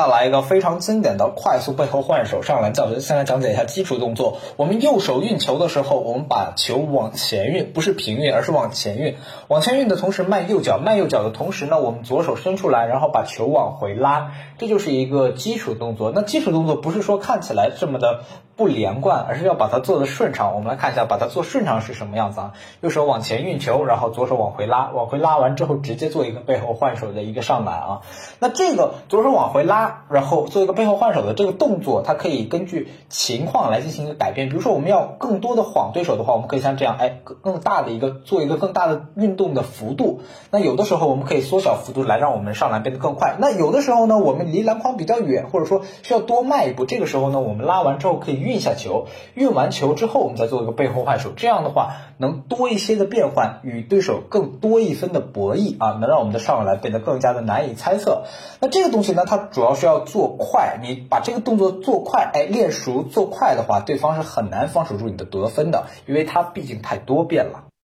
再来一个非常经典的快速背后换手上篮教学，先来讲解一下基础动作。我们右手运球的时候，我们把球往前运，不是平运，而是往前运。往前运的同时迈右脚，迈右脚的同时呢，我们左手伸出来，然后把球往回拉，这就是一个基础动作。那基础动作不是说看起来这么的不连贯，而是要把它做的顺畅。我们来看一下，把它做顺畅是什么样子啊？右手往前运球，然后左手往回拉，往回拉完之后直接做一个背后换手的一个上篮啊。那这个左手往回拉。然后做一个背后换手的这个动作，它可以根据情况来进行一个改变。比如说，我们要更多的晃对手的话，我们可以像这样，哎，更大的一个做一个更大的运动的幅度。那有的时候我们可以缩小幅度来让我们上篮变得更快。那有的时候呢，我们离篮筐比较远，或者说需要多迈一步，这个时候呢，我们拉完之后可以运下球，运完球之后我们再做一个背后换手。这样的话能多一些的变换，与对手更多一分的博弈啊，能让我们的上篮变得更加的难以猜测。那这个东西呢，它主要是是要做快，你把这个动作做快，哎，练熟做快的话，对方是很难防守住你的得分的，因为它毕竟太多变了。